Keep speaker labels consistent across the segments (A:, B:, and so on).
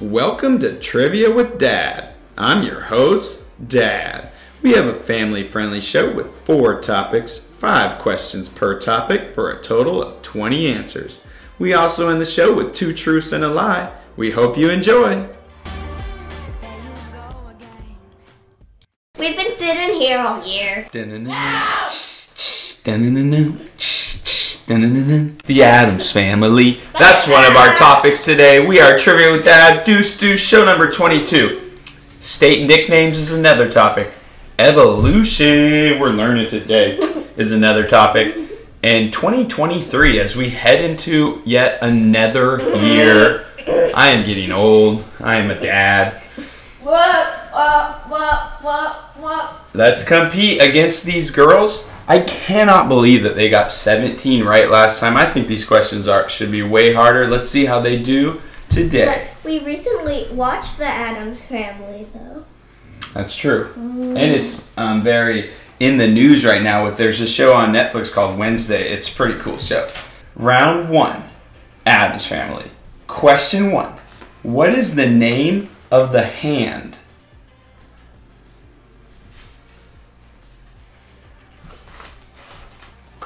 A: Welcome to Trivia with Dad. I'm your host, Dad. We have a family friendly show with four topics, five questions per topic, for a total of 20 answers. We also end the show with two truths and a lie. We hope you enjoy.
B: We've been sitting here all year.
A: The Addams Family. That's one of our topics today. We are Trivia with Dad, Deuce Deuce, show number 22. State nicknames is another topic. Evolution, we're learning today, is another topic. And 2023, as we head into yet another year, I am getting old. I am a dad.
B: What? What? What? What? What?
A: Let's compete against these girls. I cannot believe that they got 17 right last time. I think these questions are should be way harder. Let's see how they do today.
B: But we recently watched the Addams Family, though.
A: That's true, and it's um, very in the news right now. With there's a show on Netflix called Wednesday. It's a pretty cool show. Round one, Addams Family. Question one: What is the name of the hand?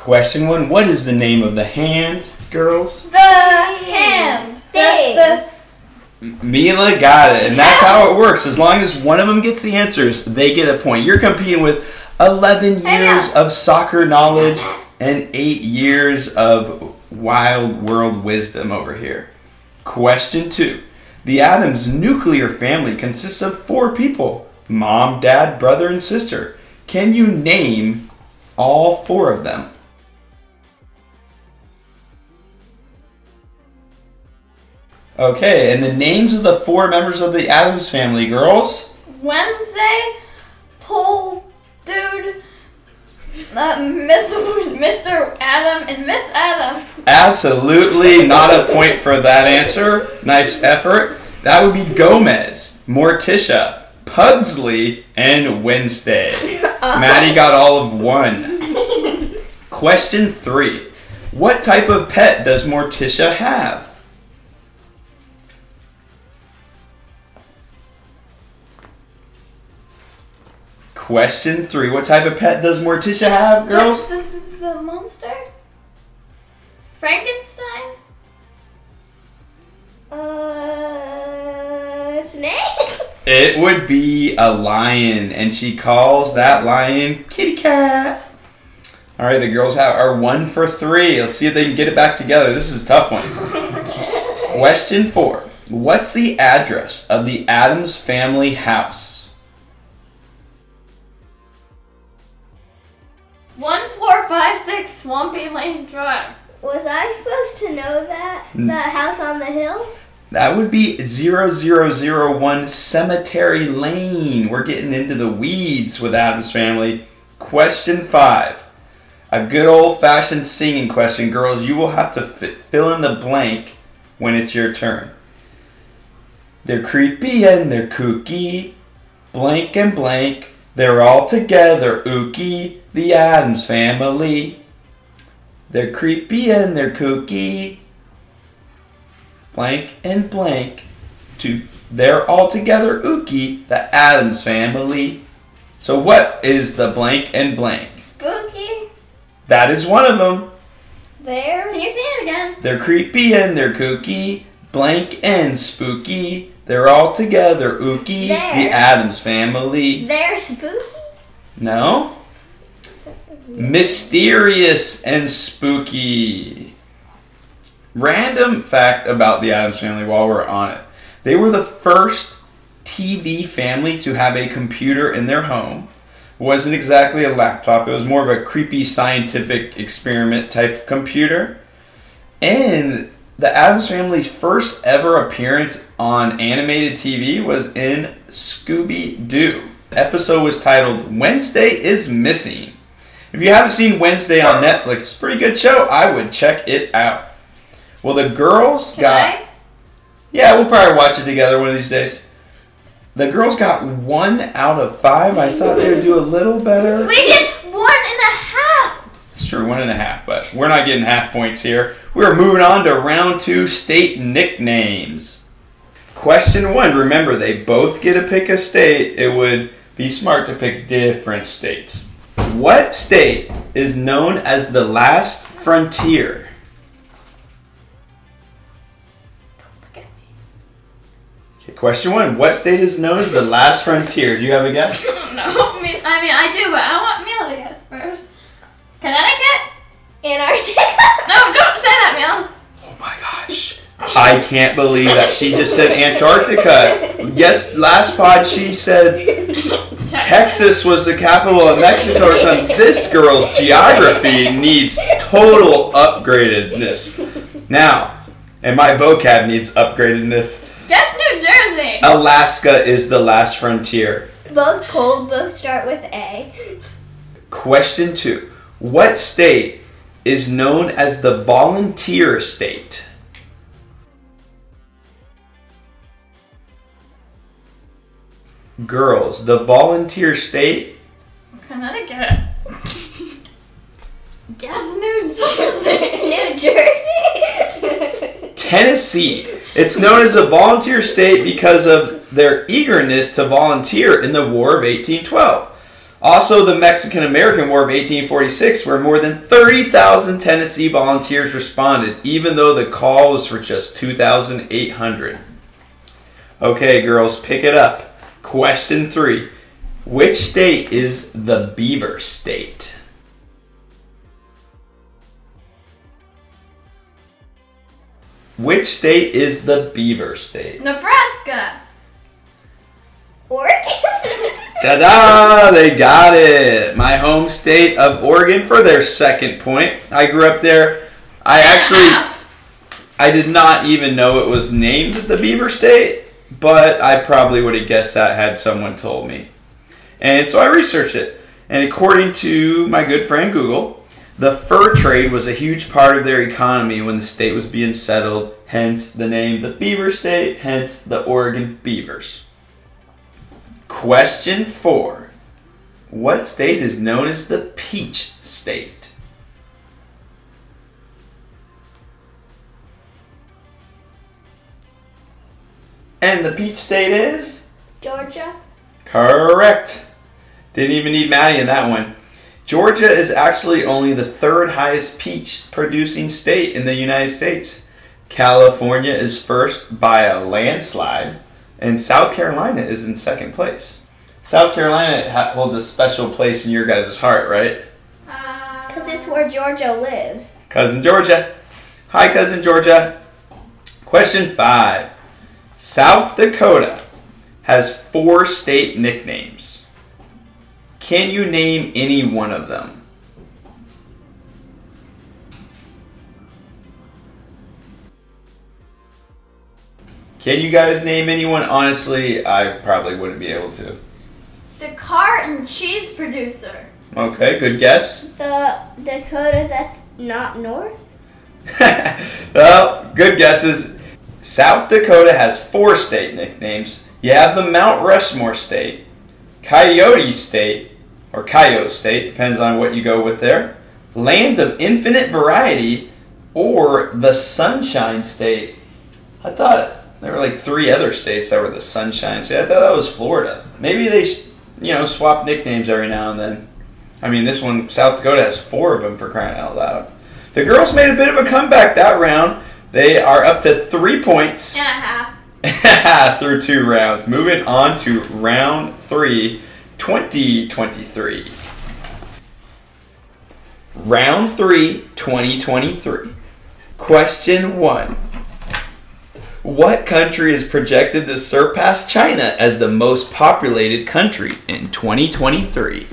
A: Question one: What is the name of the hand, girls?
B: The hand. The,
A: Mila got it, and that's how it works. As long as one of them gets the answers, they get a point. You're competing with 11 years of soccer knowledge and 8 years of wild world wisdom over here. Question 2. The Addams nuclear family consists of four people mom, dad, brother, and sister. Can you name all four of them? Okay, and the names of the four members of the Addams family, girls?
C: Wednesday, Paul, dude, uh, Mr. Mr. Adam, and Miss Adam.
A: Absolutely not a point for that answer. Nice effort. That would be Gomez, Morticia, Pugsley, and Wednesday. Maddie got all of one. Question three. What type of pet does Morticia have? Question three. What type of pet does Morticia have, girls?
C: The, the, the monster? Frankenstein?
B: uh, snake.
A: It would be a lion, and she calls that lion kitty cat. All right, the girls have, are one for three. Let's see if they can get it back together. This is a tough one. Question four What's the address of the Addams family house?
C: 1456 Swampy Lane Drive.
B: Was I supposed to know that? The house on the hill?
A: That would be 0001 Cemetery Lane. We're getting into the weeds with Addams family. Question five. A good old fashioned singing question. Girls, you will have to fi- fill in the blank when it's your turn. They're creepy and they're kooky. Blank and blank. They're all together, ooky. The Addams family. They're creepy and they're kooky blank and blank to they're all together ookie the addams family so what is the blank and blank
C: Spooky.
A: that is one of them
B: There.
C: Can you say it again?
A: they're creepy and they're kooky blank and spooky they're all together
B: There.
A: the addams family
B: They're spooky.
A: no mysterious and spooky random fact about the Addams family while we're on it. They were the first TV family to have a computer in their home. It wasn't exactly a laptop, it was more of a creepy scientific experiment type computer. And the Addams family's first ever appearance on animated TV was in Scooby Doo. The episode was titled Wednesday is Missing. If you haven't seen Wednesday on Netflix, it's a pretty good show. I would check it out. Well, the girls
C: Can
A: got.
C: I?
A: Yeah, we'll probably watch it together one of these days. The girls got one out of five. I thought they would do a little better.
C: We did one and a half.
A: It's true, one and a half, but we're not getting half points here. We're moving on to round two state nicknames. Question one remember, they both get to pick a state. It would be smart to pick different states. What state is known as the last frontier?
C: Okay.
A: Okay, question one What state is known as the last frontier? Do you have a guess?
C: No, I mean, I mean, I do, but I want Mila to guess first. Connecticut?
B: Antarctica.
C: No, don't say that, Mila.
A: Oh my gosh. I can't believe that she just said Antarctica. Yes, last pod she said Texas was the capital of Mexico or something. This girl's geography needs total upgradedness. Now, and my vocab needs upgradedness.
C: Guess New Jersey.
A: Alaska is the last frontier.
B: both cold. Both start with A.
A: Question two What state is known as the volunteer state? Girls, the volunteer state
C: Connecticut. Guess New Jersey.
B: New Jersey.
A: Tennessee. It's known as a volunteer state because of their eagerness to volunteer in the War of 1812. Also, the Mexican American War of 1846, where more than 30,000 Tennessee volunteers responded, even though the call was for just 2,800. Okay, girls, pick it up. Question three Which state is the Beaver State? Which state is the Beaver State?
C: Nebraska.
B: Oregon.
A: Ta-da! They got it. My home state of Oregon for their second point. I grew up there. I actually I did not even know it was named the Beaver State, but I probably would have guessed that had someone told me. And so I researched it. And according to my good friend Google, the fur trade was a huge part of their economy when the state was being settled, hence the name the Beaver State, hence the Oregon Beavers. Question 4. What state is known as the Peach State? And the Peach State is?
B: Georgia.
A: Correct. Didn't even need Maddie in that one. Georgia is actually only the third highest peach producing state in the United States. California is first by a landslide, and South Carolina is in second place. South Carolina holds a special place in your guys' heart, right?
B: Um, because it's where Georgia lives.
A: Cousin Georgia. Hi, Cousin Georgia. Question five South Dakota has four state nicknames. Can you name any one of them? Can you guys name anyone? Honestly, I probably wouldn't be able to.
C: The car and cheese producer.
A: Okay, good guess.
B: The Dakota that's not north.
A: well, good guesses. South Dakota has four state nicknames. You have the Mount Rushmore State, Coyote State, or Coyote State, depends on what you go with there, Land of Infinite Variety, or the Sunshine State. I thought there were like three other states that were the Sunshine State. I thought that was Florida. Maybe they, you know, swap nicknames every now and then. I mean, this one, South Dakota has four of them for crying out loud. The girls made a bit of a comeback that round. They are up to three points
C: And a half.
A: through two rounds. Moving on to round three, 2023. Round three, 2023. Question one. What country is projected to surpass China as the most populated country in 2023?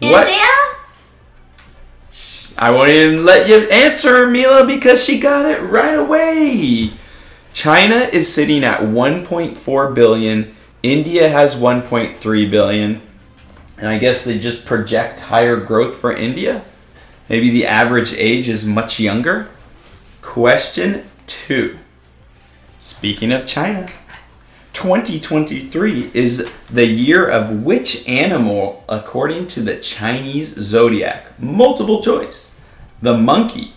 A: What? I won't even let you answer, Mila, because she got it right away. China is sitting at 1.4 billion. India has 1.3 billion. And I guess they just project higher growth for India. Maybe the average age is much younger. Question two. Speaking of China, 2023 is the year of which animal according to the Chinese zodiac? Multiple choice. The monkey,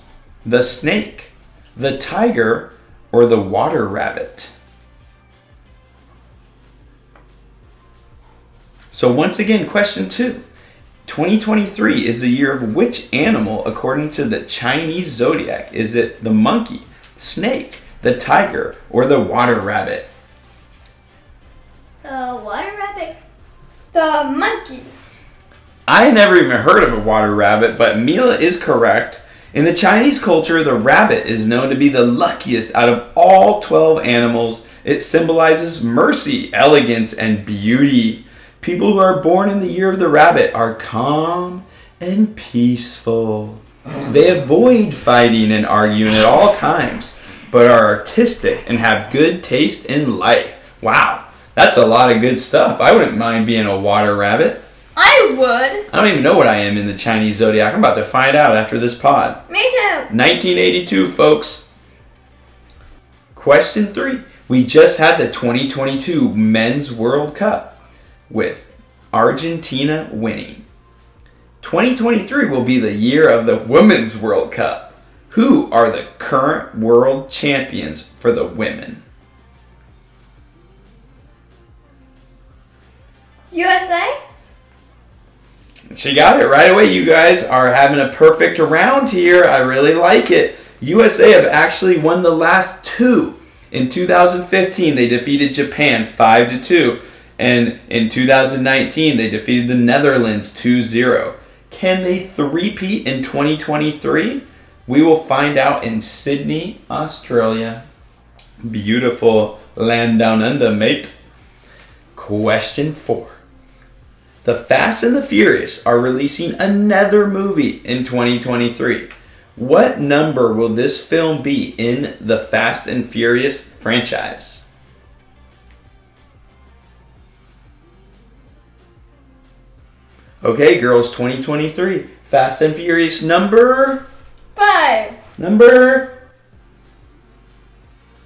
A: the snake, the tiger, or the water rabbit? So, once again, question two 2023 is the year of which animal according to the Chinese zodiac? Is it the monkey, snake, the tiger, or the water rabbit?
B: The water rabbit.
C: The monkey.
A: I never even heard of a water rabbit, but Mila is correct. In the Chinese culture, the rabbit is known to be the luckiest out of all 12 animals. It symbolizes mercy, elegance, and beauty. People who are born in the year of the rabbit are calm and peaceful. They avoid fighting and arguing at all times, but are artistic and have good taste in life. Wow, that's a lot of good stuff. I wouldn't mind being a water rabbit.
C: I would.
A: I don't even know what I am in the Chinese zodiac. I'm about to find out after this pod.
C: Me too.
A: 1982, folks. Question three. We just had the 2022 Men's World Cup with Argentina winning. 2023 will be the year of the Women's World Cup. Who are the current world champions for the women?
C: USA?
A: She got it right away. You guys are having a perfect round here. I really like it. USA have actually won the last two. In 2015, they defeated Japan 5 to 2, and in 2019, they defeated the Netherlands 2-0. Can they three-peat in 2023? We will find out in Sydney, Australia. Beautiful land down under, mate. Question 4. The Fast and the Furious are releasing another movie in 2023. What number will this film be in the Fast and Furious franchise? Okay, girls, 2023. Fast and Furious number
C: Five.
A: number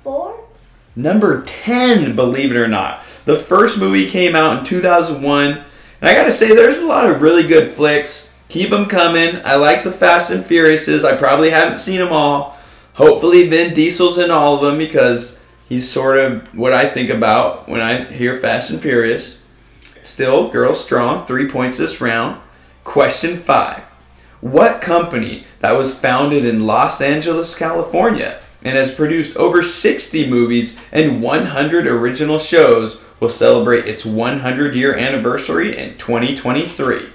B: Four.
A: number 10, believe it or not. The first movie came out in 2001, and I gotta say, there's a lot of really good flicks. Keep them coming. I like the Fast and Furiouses. I probably haven't seen them all. Hopefully, Vin Diesel's in all of them because he's sort of what I think about when I hear Fast and Furious. Still, girls strong. Three points this round. Question five. What company that was founded in Los Angeles, California, and has produced over 60 movies and 100 original shows will celebrate its 100 year anniversary in 2023?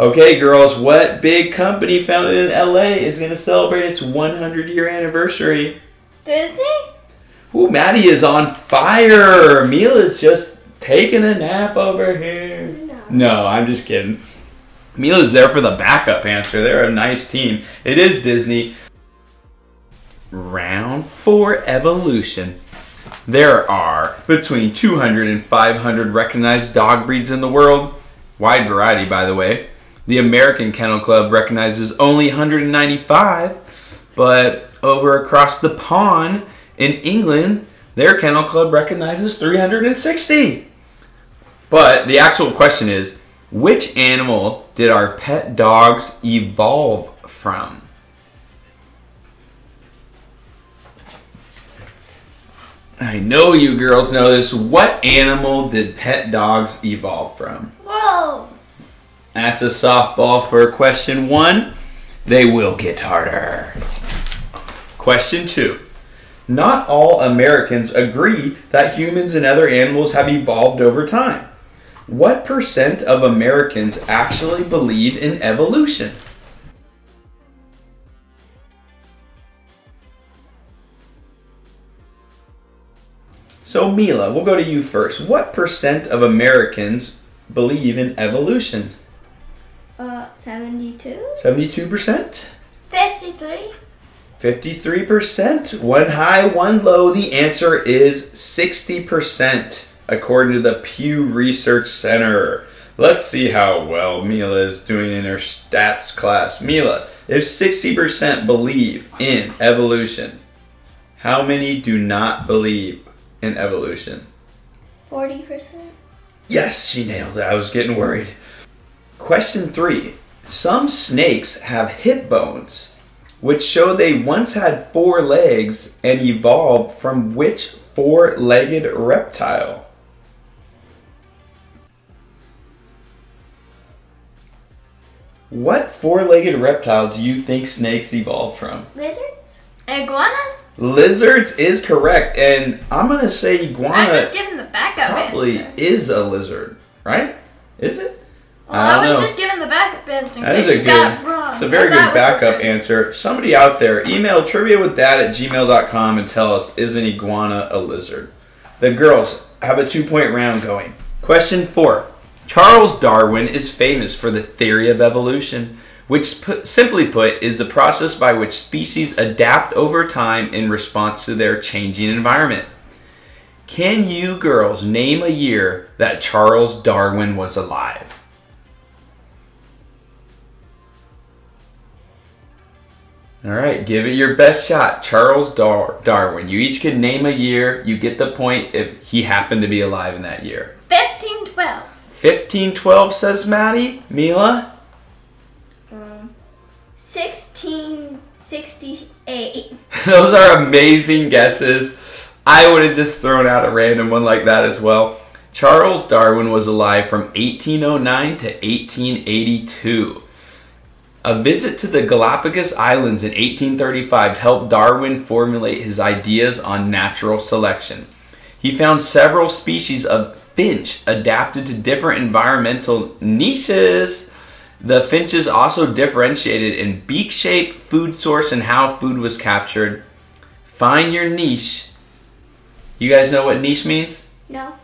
A: Okay, girls, what big company founded in LA is going to celebrate its 100 year anniversary?
C: Disney?
A: Ooh, Maddie is on fire. Mila's just taking a nap over here.
B: No.
A: No, I'm just kidding. Mila's there for the backup answer. They're a nice team. It is Disney. Round four evolution. There are between 200 and 500 recognized dog breeds in the world. Wide variety, by the way. The American Kennel Club recognizes only 195, but over across the pond in England, their kennel club recognizes 360. But the actual question is which animal did our pet dogs evolve from? I know you girls know this. What animal did pet dogs evolve from?
C: Wolves.
A: That's a softball for question one. They will get harder. Question two. Not all Americans agree that humans and other animals have evolved over time. What percent of Americans actually believe in evolution? So, Mila, we'll go to you first. What percent of Americans believe in evolution?
B: Uh, 72?
A: 72%?
C: 53.
A: 53%. One high, one low. The answer is 60%, according to the Pew Research Center. Let's see how well Mila is doing in her stats class. Mila, If 60% believe in evolution, how many do not believe in evolution?
B: Forty percent.
A: Yes, she nailed it. I was getting worried. Question three. Some snakes have hip bones, which show they once had four legs and evolved from which four legged reptile? What four legged reptile do you think snakes evolved from?
B: Lizards.
C: Iguanas?
A: Lizards is correct, and I'm gonna say iguana.
C: I'm just giving the backup
A: probably
C: answer.
A: is a lizard, right? Is it?
C: Well,
A: I
C: I, was
A: know.
C: just giving the backup answer
A: That is a
C: you got
A: good-
C: it wrong.
A: It's a very good backup answer. Somebody out there, email trivia with dad at gmail.com and tell us is an iguana a lizard? The girls have a two point round going. Question four Charles Darwin is famous for the theory of evolution, which put, simply put is the process by which species adapt over time in response to their changing environment. Can you girls name a year that Charles Darwin was alive? All right, give it your best shot. Charles Dar- Darwin. You each can name a year. You get the point if he happened to be alive in that year.
C: 1512.
A: 1512 says Maddie. Mila?
B: Um, sixteen sixty-eight.
A: Those are amazing guesses. I would have just thrown out a random one like that as well. Charles Darwin was alive from 1809 to 1882. A visit to the Galapagos Islands in 1835 helped Darwin formulate his ideas on natural selection. He found several species of finch adapted to different environmental niches. The finches also differentiated in beak shape, food source, and how food was captured. Find your niche. You guys know what niche means?
B: No.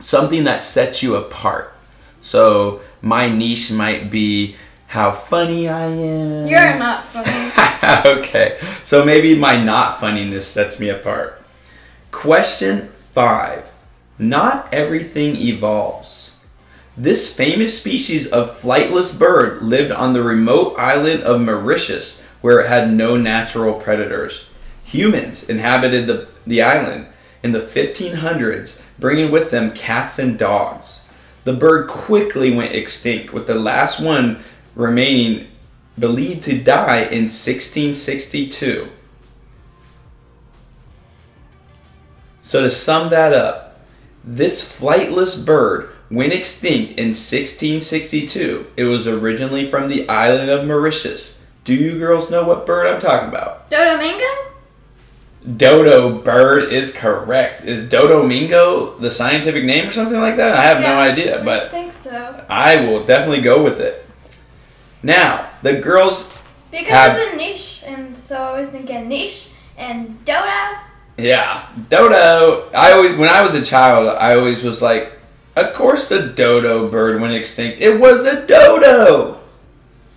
A: Something that sets you apart. So, my niche might be how funny I am.
C: You're not funny.
A: okay, so maybe my not funniness sets me apart. Question five Not everything evolves. This famous species of flightless bird lived on the remote island of Mauritius, where it had no natural predators. Humans inhabited the, the island in the 1500s, bringing with them cats and dogs. The bird quickly went extinct, with the last one remaining believed to die in 1662. So, to sum that up, this flightless bird went extinct in 1662. It was originally from the island of Mauritius. Do you girls know what bird I'm talking about?
C: Dodomingo?
A: Dodo bird is correct. Is Dodomingo the scientific name or something like that? I have no idea, but I
C: think so.
A: I will definitely go with it. Now, the girls
C: Because
A: Have-
C: it's a niche, and so I was thinking niche and Dodo.
A: Yeah, dodo. I always, when I was a child, I always was like, of course the dodo bird went extinct. It was a dodo.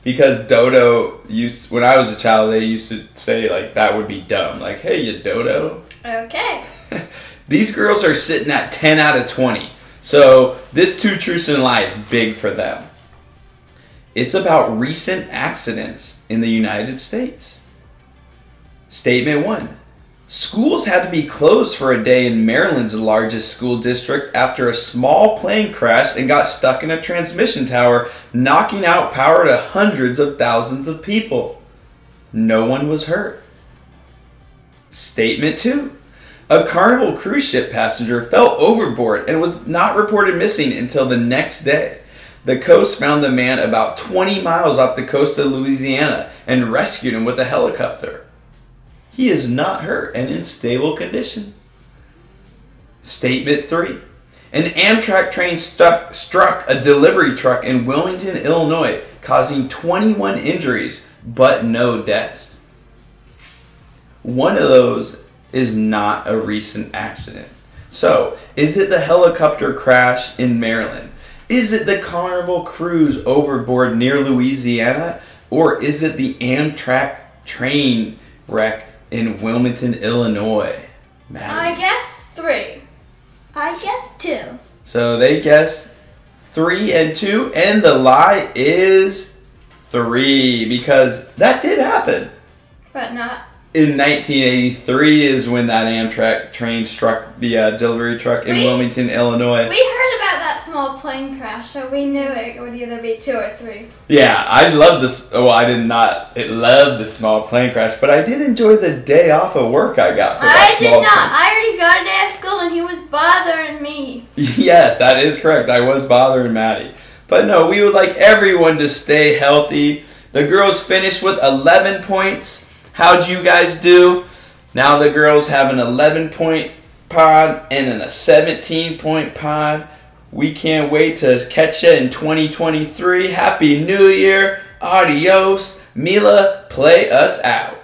A: Because dodo used, when I was a child, they used to say like that would be dumb. Like, hey, you dodo.
C: Okay.
A: These girls are sitting at 10 out of 20. So this two truths and lies big for them. It's about recent accidents in the United States. Statement one Schools had to be closed for a day in Maryland's largest school district after a small plane crashed and got stuck in a transmission tower, knocking out power to hundreds of thousands of people. No one was hurt. Statement two a Carnival cruise ship passenger fell overboard and was not reported missing until the next day. The coast found the man about 20 miles off the coast of Louisiana and rescued him with a helicopter. He is not hurt and in stable condition. Statement 3. An Amtrak train stuck, struck a delivery truck in Wilmington, Illinois, causing 21 injuries but no deaths. One of those is not a recent accident. So, is it the helicopter crash in Maryland? Is it the Carnival cruise overboard near Louisiana? Or is it the Amtrak train wreck in Wilmington, Illinois?
C: I guess three.
B: I guess two.
A: So they guess three and two, and the lie is three because that did happen.
C: But not.
A: In 1983 is when that Amtrak train struck the uh, delivery truck in
C: We-
A: Wilmington, Illinois.
C: We heard about that small plane crash, so we knew it would either be two or three.
A: Yeah, I love this. Well, I did not it love the small plane crash, but I did enjoy the day off of work I got for that
C: I did not.
A: plane.
C: I already got a day of school and he was bothering me.
A: Yes, that is correct. I was bothering Maddie. But no, we would like everyone to stay healthy. The girls finished with 11 points. How'd you guys do? Now the girls have an 11 point pod and then a 17 point pod. We can't wait to catch you in 2023. Happy New Year. Adios. Mila, play us out.